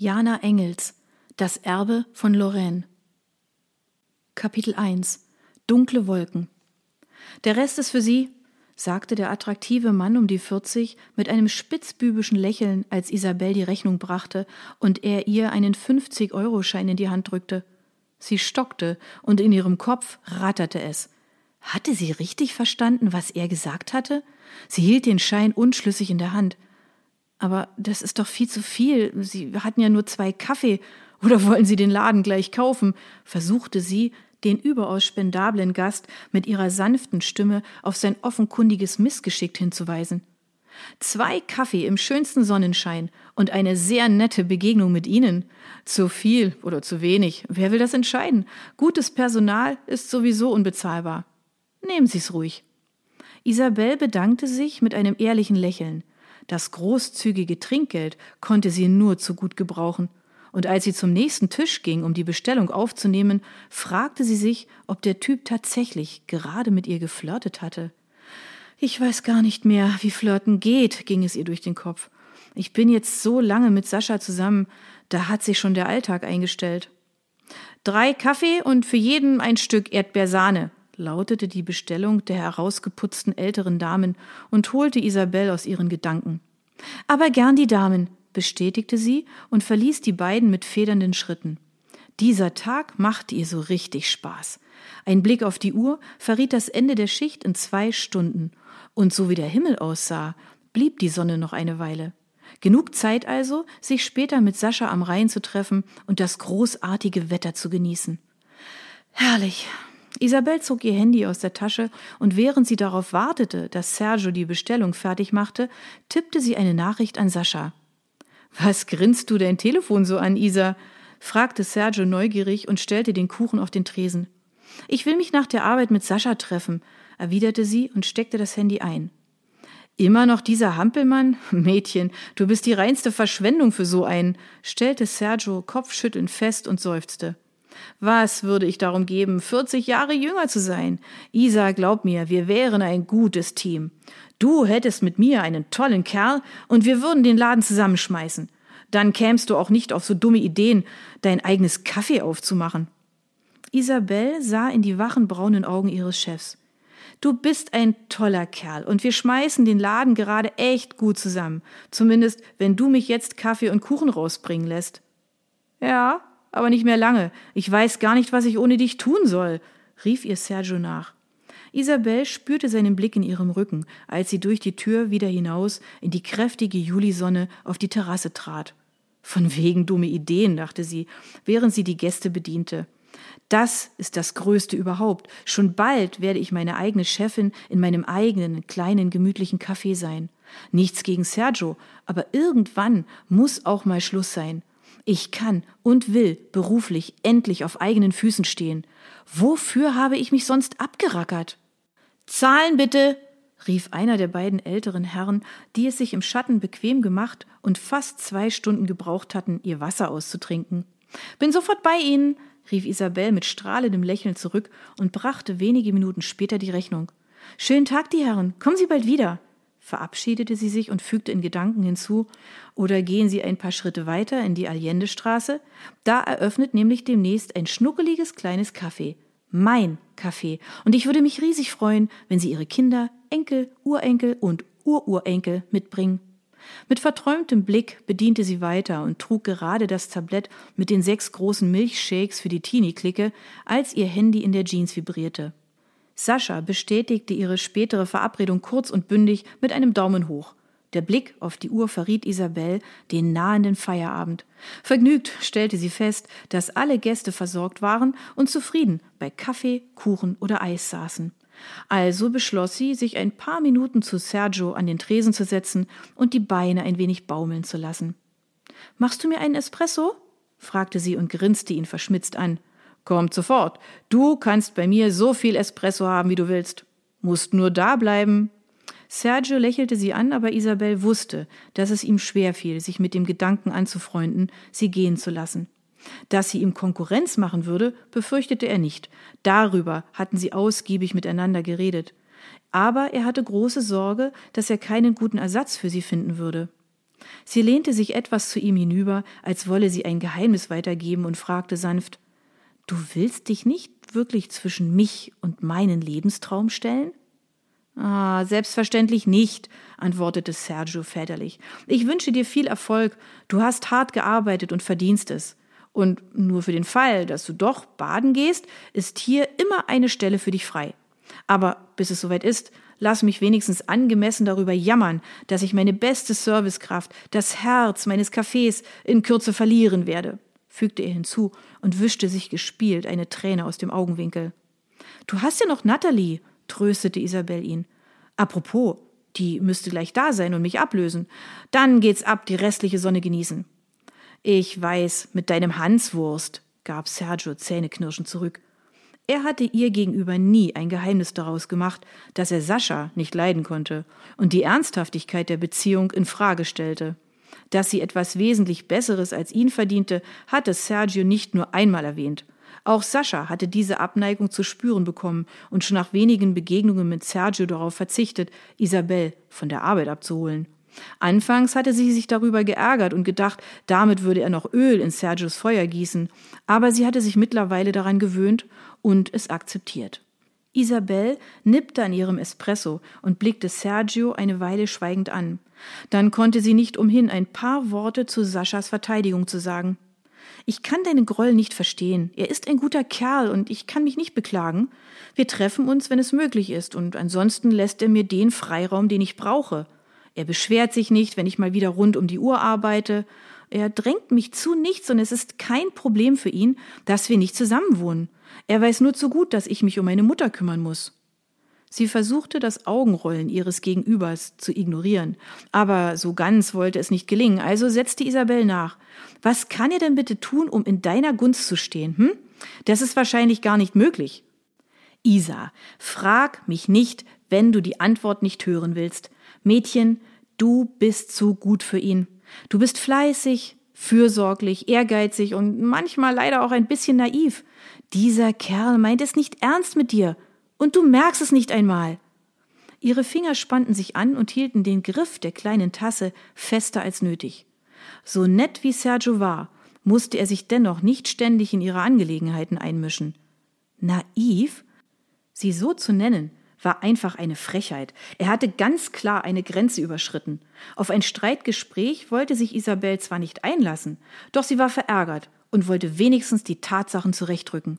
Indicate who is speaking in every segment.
Speaker 1: Jana Engels Das Erbe von Lorraine Kapitel 1 Dunkle Wolken Der Rest ist für Sie, sagte der attraktive Mann um die 40 mit einem spitzbübischen Lächeln, als Isabel die Rechnung brachte und er ihr einen 50-Euro-Schein in die Hand drückte. Sie stockte und in ihrem Kopf ratterte es. Hatte sie richtig verstanden, was er gesagt hatte? Sie hielt den Schein unschlüssig in der Hand. Aber das ist doch viel zu viel. Sie hatten ja nur zwei Kaffee. Oder wollen Sie den Laden gleich kaufen? versuchte sie, den überaus spendablen Gast mit ihrer sanften Stimme auf sein offenkundiges Missgeschick hinzuweisen. Zwei Kaffee im schönsten Sonnenschein und eine sehr nette Begegnung mit Ihnen. Zu viel oder zu wenig, wer will das entscheiden? Gutes Personal ist sowieso unbezahlbar. Nehmen Sie's ruhig. Isabel bedankte sich mit einem ehrlichen Lächeln. Das großzügige Trinkgeld konnte sie nur zu gut gebrauchen. Und als sie zum nächsten Tisch ging, um die Bestellung aufzunehmen, fragte sie sich, ob der Typ tatsächlich gerade mit ihr geflirtet hatte. Ich weiß gar nicht mehr, wie Flirten geht, ging es ihr durch den Kopf. Ich bin jetzt so lange mit Sascha zusammen, da hat sich schon der Alltag eingestellt. Drei Kaffee und für jeden ein Stück Erdbeersahne, lautete die Bestellung der herausgeputzten älteren Damen und holte Isabel aus ihren Gedanken. Aber gern die Damen, bestätigte sie und verließ die beiden mit federnden Schritten. Dieser Tag machte ihr so richtig Spaß. Ein Blick auf die Uhr verriet das Ende der Schicht in zwei Stunden, und so wie der Himmel aussah, blieb die Sonne noch eine Weile. Genug Zeit also, sich später mit Sascha am Rhein zu treffen und das großartige Wetter zu genießen. Herrlich, Isabel zog ihr Handy aus der Tasche und während sie darauf wartete, dass Sergio die Bestellung fertig machte, tippte sie eine Nachricht an Sascha. Was grinst du dein Telefon so an, Isa? fragte Sergio neugierig und stellte den Kuchen auf den Tresen. Ich will mich nach der Arbeit mit Sascha treffen, erwiderte sie und steckte das Handy ein. Immer noch dieser Hampelmann? Mädchen, du bist die reinste Verschwendung für so einen, stellte Sergio kopfschüttelnd fest und seufzte. Was würde ich darum geben, 40 Jahre jünger zu sein? Isa, glaub mir, wir wären ein gutes Team. Du hättest mit mir einen tollen Kerl und wir würden den Laden zusammenschmeißen. Dann kämst du auch nicht auf so dumme Ideen, dein eigenes Kaffee aufzumachen. Isabel sah in die wachen braunen Augen ihres Chefs. Du bist ein toller Kerl und wir schmeißen den Laden gerade echt gut zusammen. Zumindest, wenn du mich jetzt Kaffee und Kuchen rausbringen lässt. Ja, aber nicht mehr lange. Ich weiß gar nicht, was ich ohne dich tun soll, rief ihr Sergio nach. Isabel spürte seinen Blick in ihrem Rücken, als sie durch die Tür wieder hinaus in die kräftige Julisonne auf die Terrasse trat. Von wegen dumme Ideen, dachte sie, während sie die Gäste bediente. Das ist das Größte überhaupt. Schon bald werde ich meine eigene Chefin in meinem eigenen kleinen gemütlichen Café sein. Nichts gegen Sergio, aber irgendwann muss auch mal Schluss sein. Ich kann und will beruflich endlich auf eigenen Füßen stehen. Wofür habe ich mich sonst abgerackert? Zahlen bitte, rief einer der beiden älteren Herren, die es sich im Schatten bequem gemacht und fast zwei Stunden gebraucht hatten, ihr Wasser auszutrinken. Bin sofort bei Ihnen, rief Isabel mit strahlendem Lächeln zurück und brachte wenige Minuten später die Rechnung. Schönen Tag, die Herren. Kommen Sie bald wieder verabschiedete sie sich und fügte in Gedanken hinzu, oder gehen Sie ein paar Schritte weiter in die Allendestraße, da eröffnet nämlich demnächst ein schnuckeliges kleines Café. Mein Café. Und ich würde mich riesig freuen, wenn Sie Ihre Kinder, Enkel, Urenkel und Ururenkel mitbringen. Mit verträumtem Blick bediente sie weiter und trug gerade das Tablett mit den sechs großen Milchshakes für die Teenie-Clique, als ihr Handy in der Jeans vibrierte. Sascha bestätigte ihre spätere Verabredung kurz und bündig mit einem Daumen hoch. Der Blick auf die Uhr verriet Isabel den nahenden Feierabend. Vergnügt stellte sie fest, dass alle Gäste versorgt waren und zufrieden bei Kaffee, Kuchen oder Eis saßen. Also beschloss sie, sich ein paar Minuten zu Sergio an den Tresen zu setzen und die Beine ein wenig baumeln zu lassen. Machst du mir einen Espresso? fragte sie und grinste ihn verschmitzt an. Kommt sofort. Du kannst bei mir so viel Espresso haben, wie du willst. Musst nur da bleiben. Sergio lächelte sie an, aber Isabel wusste, dass es ihm schwer fiel, sich mit dem Gedanken anzufreunden, sie gehen zu lassen. Dass sie ihm Konkurrenz machen würde, befürchtete er nicht. Darüber hatten sie ausgiebig miteinander geredet. Aber er hatte große Sorge, dass er keinen guten Ersatz für sie finden würde. Sie lehnte sich etwas zu ihm hinüber, als wolle sie ein Geheimnis weitergeben und fragte sanft Du willst dich nicht wirklich zwischen mich und meinen Lebenstraum stellen? Ah, selbstverständlich nicht, antwortete Sergio väterlich. Ich wünsche dir viel Erfolg. Du hast hart gearbeitet und verdienst es. Und nur für den Fall, dass du doch baden gehst, ist hier immer eine Stelle für dich frei. Aber bis es soweit ist, lass mich wenigstens angemessen darüber jammern, dass ich meine beste Servicekraft, das Herz meines Cafés in Kürze verlieren werde, fügte er hinzu und wischte sich gespielt eine Träne aus dem Augenwinkel. Du hast ja noch Natalie, tröstete Isabel ihn. Apropos, die müsste gleich da sein und mich ablösen. Dann geht's ab, die restliche Sonne genießen. Ich weiß, mit deinem Hanswurst, gab Sergio zähneknirschend zurück. Er hatte ihr gegenüber nie ein Geheimnis daraus gemacht, dass er Sascha nicht leiden konnte und die Ernsthaftigkeit der Beziehung in Frage stellte. Dass sie etwas wesentlich Besseres als ihn verdiente, hatte Sergio nicht nur einmal erwähnt. Auch Sascha hatte diese Abneigung zu spüren bekommen und schon nach wenigen Begegnungen mit Sergio darauf verzichtet, Isabel von der Arbeit abzuholen. Anfangs hatte sie sich darüber geärgert und gedacht, damit würde er noch Öl in Sergios Feuer gießen, aber sie hatte sich mittlerweile daran gewöhnt und es akzeptiert. Isabel nippte an ihrem Espresso und blickte Sergio eine Weile schweigend an. Dann konnte sie nicht umhin, ein paar Worte zu Saschas Verteidigung zu sagen. Ich kann deinen Groll nicht verstehen. Er ist ein guter Kerl und ich kann mich nicht beklagen. Wir treffen uns, wenn es möglich ist, und ansonsten lässt er mir den Freiraum, den ich brauche. Er beschwert sich nicht, wenn ich mal wieder rund um die Uhr arbeite. Er drängt mich zu nichts und es ist kein Problem für ihn, dass wir nicht zusammenwohnen. Er weiß nur zu gut, dass ich mich um meine Mutter kümmern muss. Sie versuchte, das Augenrollen ihres Gegenübers zu ignorieren, aber so ganz wollte es nicht gelingen, also setzte Isabel nach. Was kann er denn bitte tun, um in deiner Gunst zu stehen, hm? Das ist wahrscheinlich gar nicht möglich. Isa, frag mich nicht, wenn du die Antwort nicht hören willst. Mädchen, du bist zu gut für ihn. Du bist fleißig, fürsorglich, ehrgeizig und manchmal leider auch ein bisschen naiv. Dieser Kerl meint es nicht ernst mit dir. Und du merkst es nicht einmal. Ihre Finger spannten sich an und hielten den Griff der kleinen Tasse fester als nötig. So nett wie Sergio war, musste er sich dennoch nicht ständig in ihre Angelegenheiten einmischen. Naiv? Sie so zu nennen, war einfach eine Frechheit. Er hatte ganz klar eine Grenze überschritten. Auf ein Streitgespräch wollte sich Isabel zwar nicht einlassen, doch sie war verärgert und wollte wenigstens die Tatsachen zurechtrücken.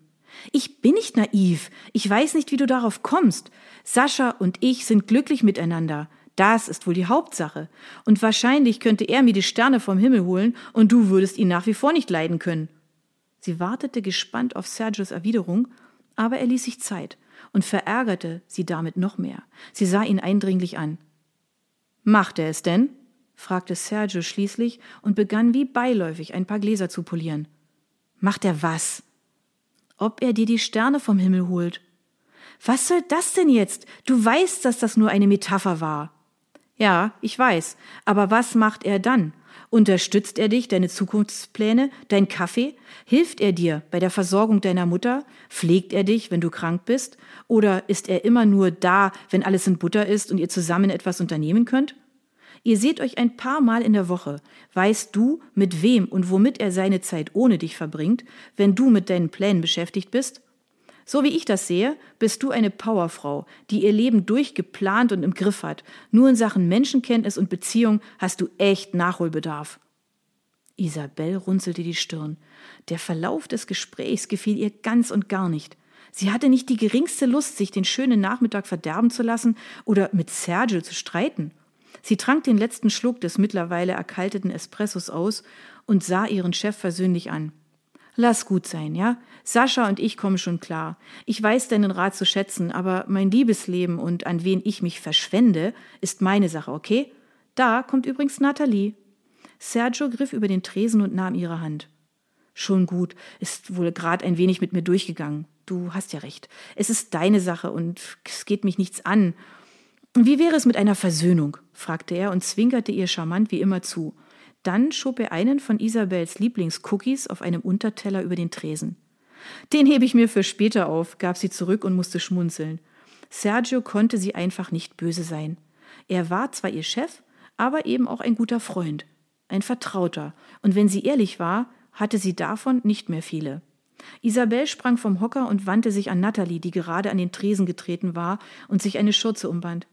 Speaker 1: Ich bin nicht naiv. Ich weiß nicht, wie du darauf kommst. Sascha und ich sind glücklich miteinander. Das ist wohl die Hauptsache. Und wahrscheinlich könnte er mir die Sterne vom Himmel holen und du würdest ihn nach wie vor nicht leiden können. Sie wartete gespannt auf Sergios Erwiderung, aber er ließ sich Zeit und verärgerte sie damit noch mehr. Sie sah ihn eindringlich an. Macht er es denn? fragte Sergio schließlich und begann wie beiläufig ein paar Gläser zu polieren. Macht er was? Ob er dir die Sterne vom Himmel holt. Was soll das denn jetzt? Du weißt, dass das nur eine Metapher war. Ja, ich weiß. Aber was macht er dann? Unterstützt er dich, deine Zukunftspläne, dein Kaffee? Hilft er dir bei der Versorgung deiner Mutter? Pflegt er dich, wenn du krank bist? Oder ist er immer nur da, wenn alles in Butter ist und ihr zusammen etwas unternehmen könnt? Ihr seht euch ein paar Mal in der Woche. Weißt du, mit wem und womit er seine Zeit ohne dich verbringt, wenn du mit deinen Plänen beschäftigt bist? So wie ich das sehe, bist du eine Powerfrau, die ihr Leben durchgeplant und im Griff hat. Nur in Sachen Menschenkenntnis und Beziehung hast du echt Nachholbedarf. Isabel runzelte die Stirn. Der Verlauf des Gesprächs gefiel ihr ganz und gar nicht. Sie hatte nicht die geringste Lust, sich den schönen Nachmittag verderben zu lassen oder mit Sergio zu streiten. Sie trank den letzten Schluck des mittlerweile erkalteten Espressos aus und sah ihren Chef versöhnlich an. Lass gut sein, ja? Sascha und ich kommen schon klar. Ich weiß deinen Rat zu schätzen, aber mein Liebesleben und an wen ich mich verschwende, ist meine Sache, okay? Da kommt übrigens Nathalie. Sergio griff über den Tresen und nahm ihre Hand. Schon gut, ist wohl gerade ein wenig mit mir durchgegangen. Du hast ja recht. Es ist deine Sache und es geht mich nichts an. Wie wäre es mit einer Versöhnung? fragte er und zwinkerte ihr charmant wie immer zu. Dann schob er einen von Isabels Lieblingscookies auf einem Unterteller über den Tresen. Den hebe ich mir für später auf, gab sie zurück und musste schmunzeln. Sergio konnte sie einfach nicht böse sein. Er war zwar ihr Chef, aber eben auch ein guter Freund, ein Vertrauter, und wenn sie ehrlich war, hatte sie davon nicht mehr viele. Isabel sprang vom Hocker und wandte sich an Natalie, die gerade an den Tresen getreten war und sich eine Schürze umband.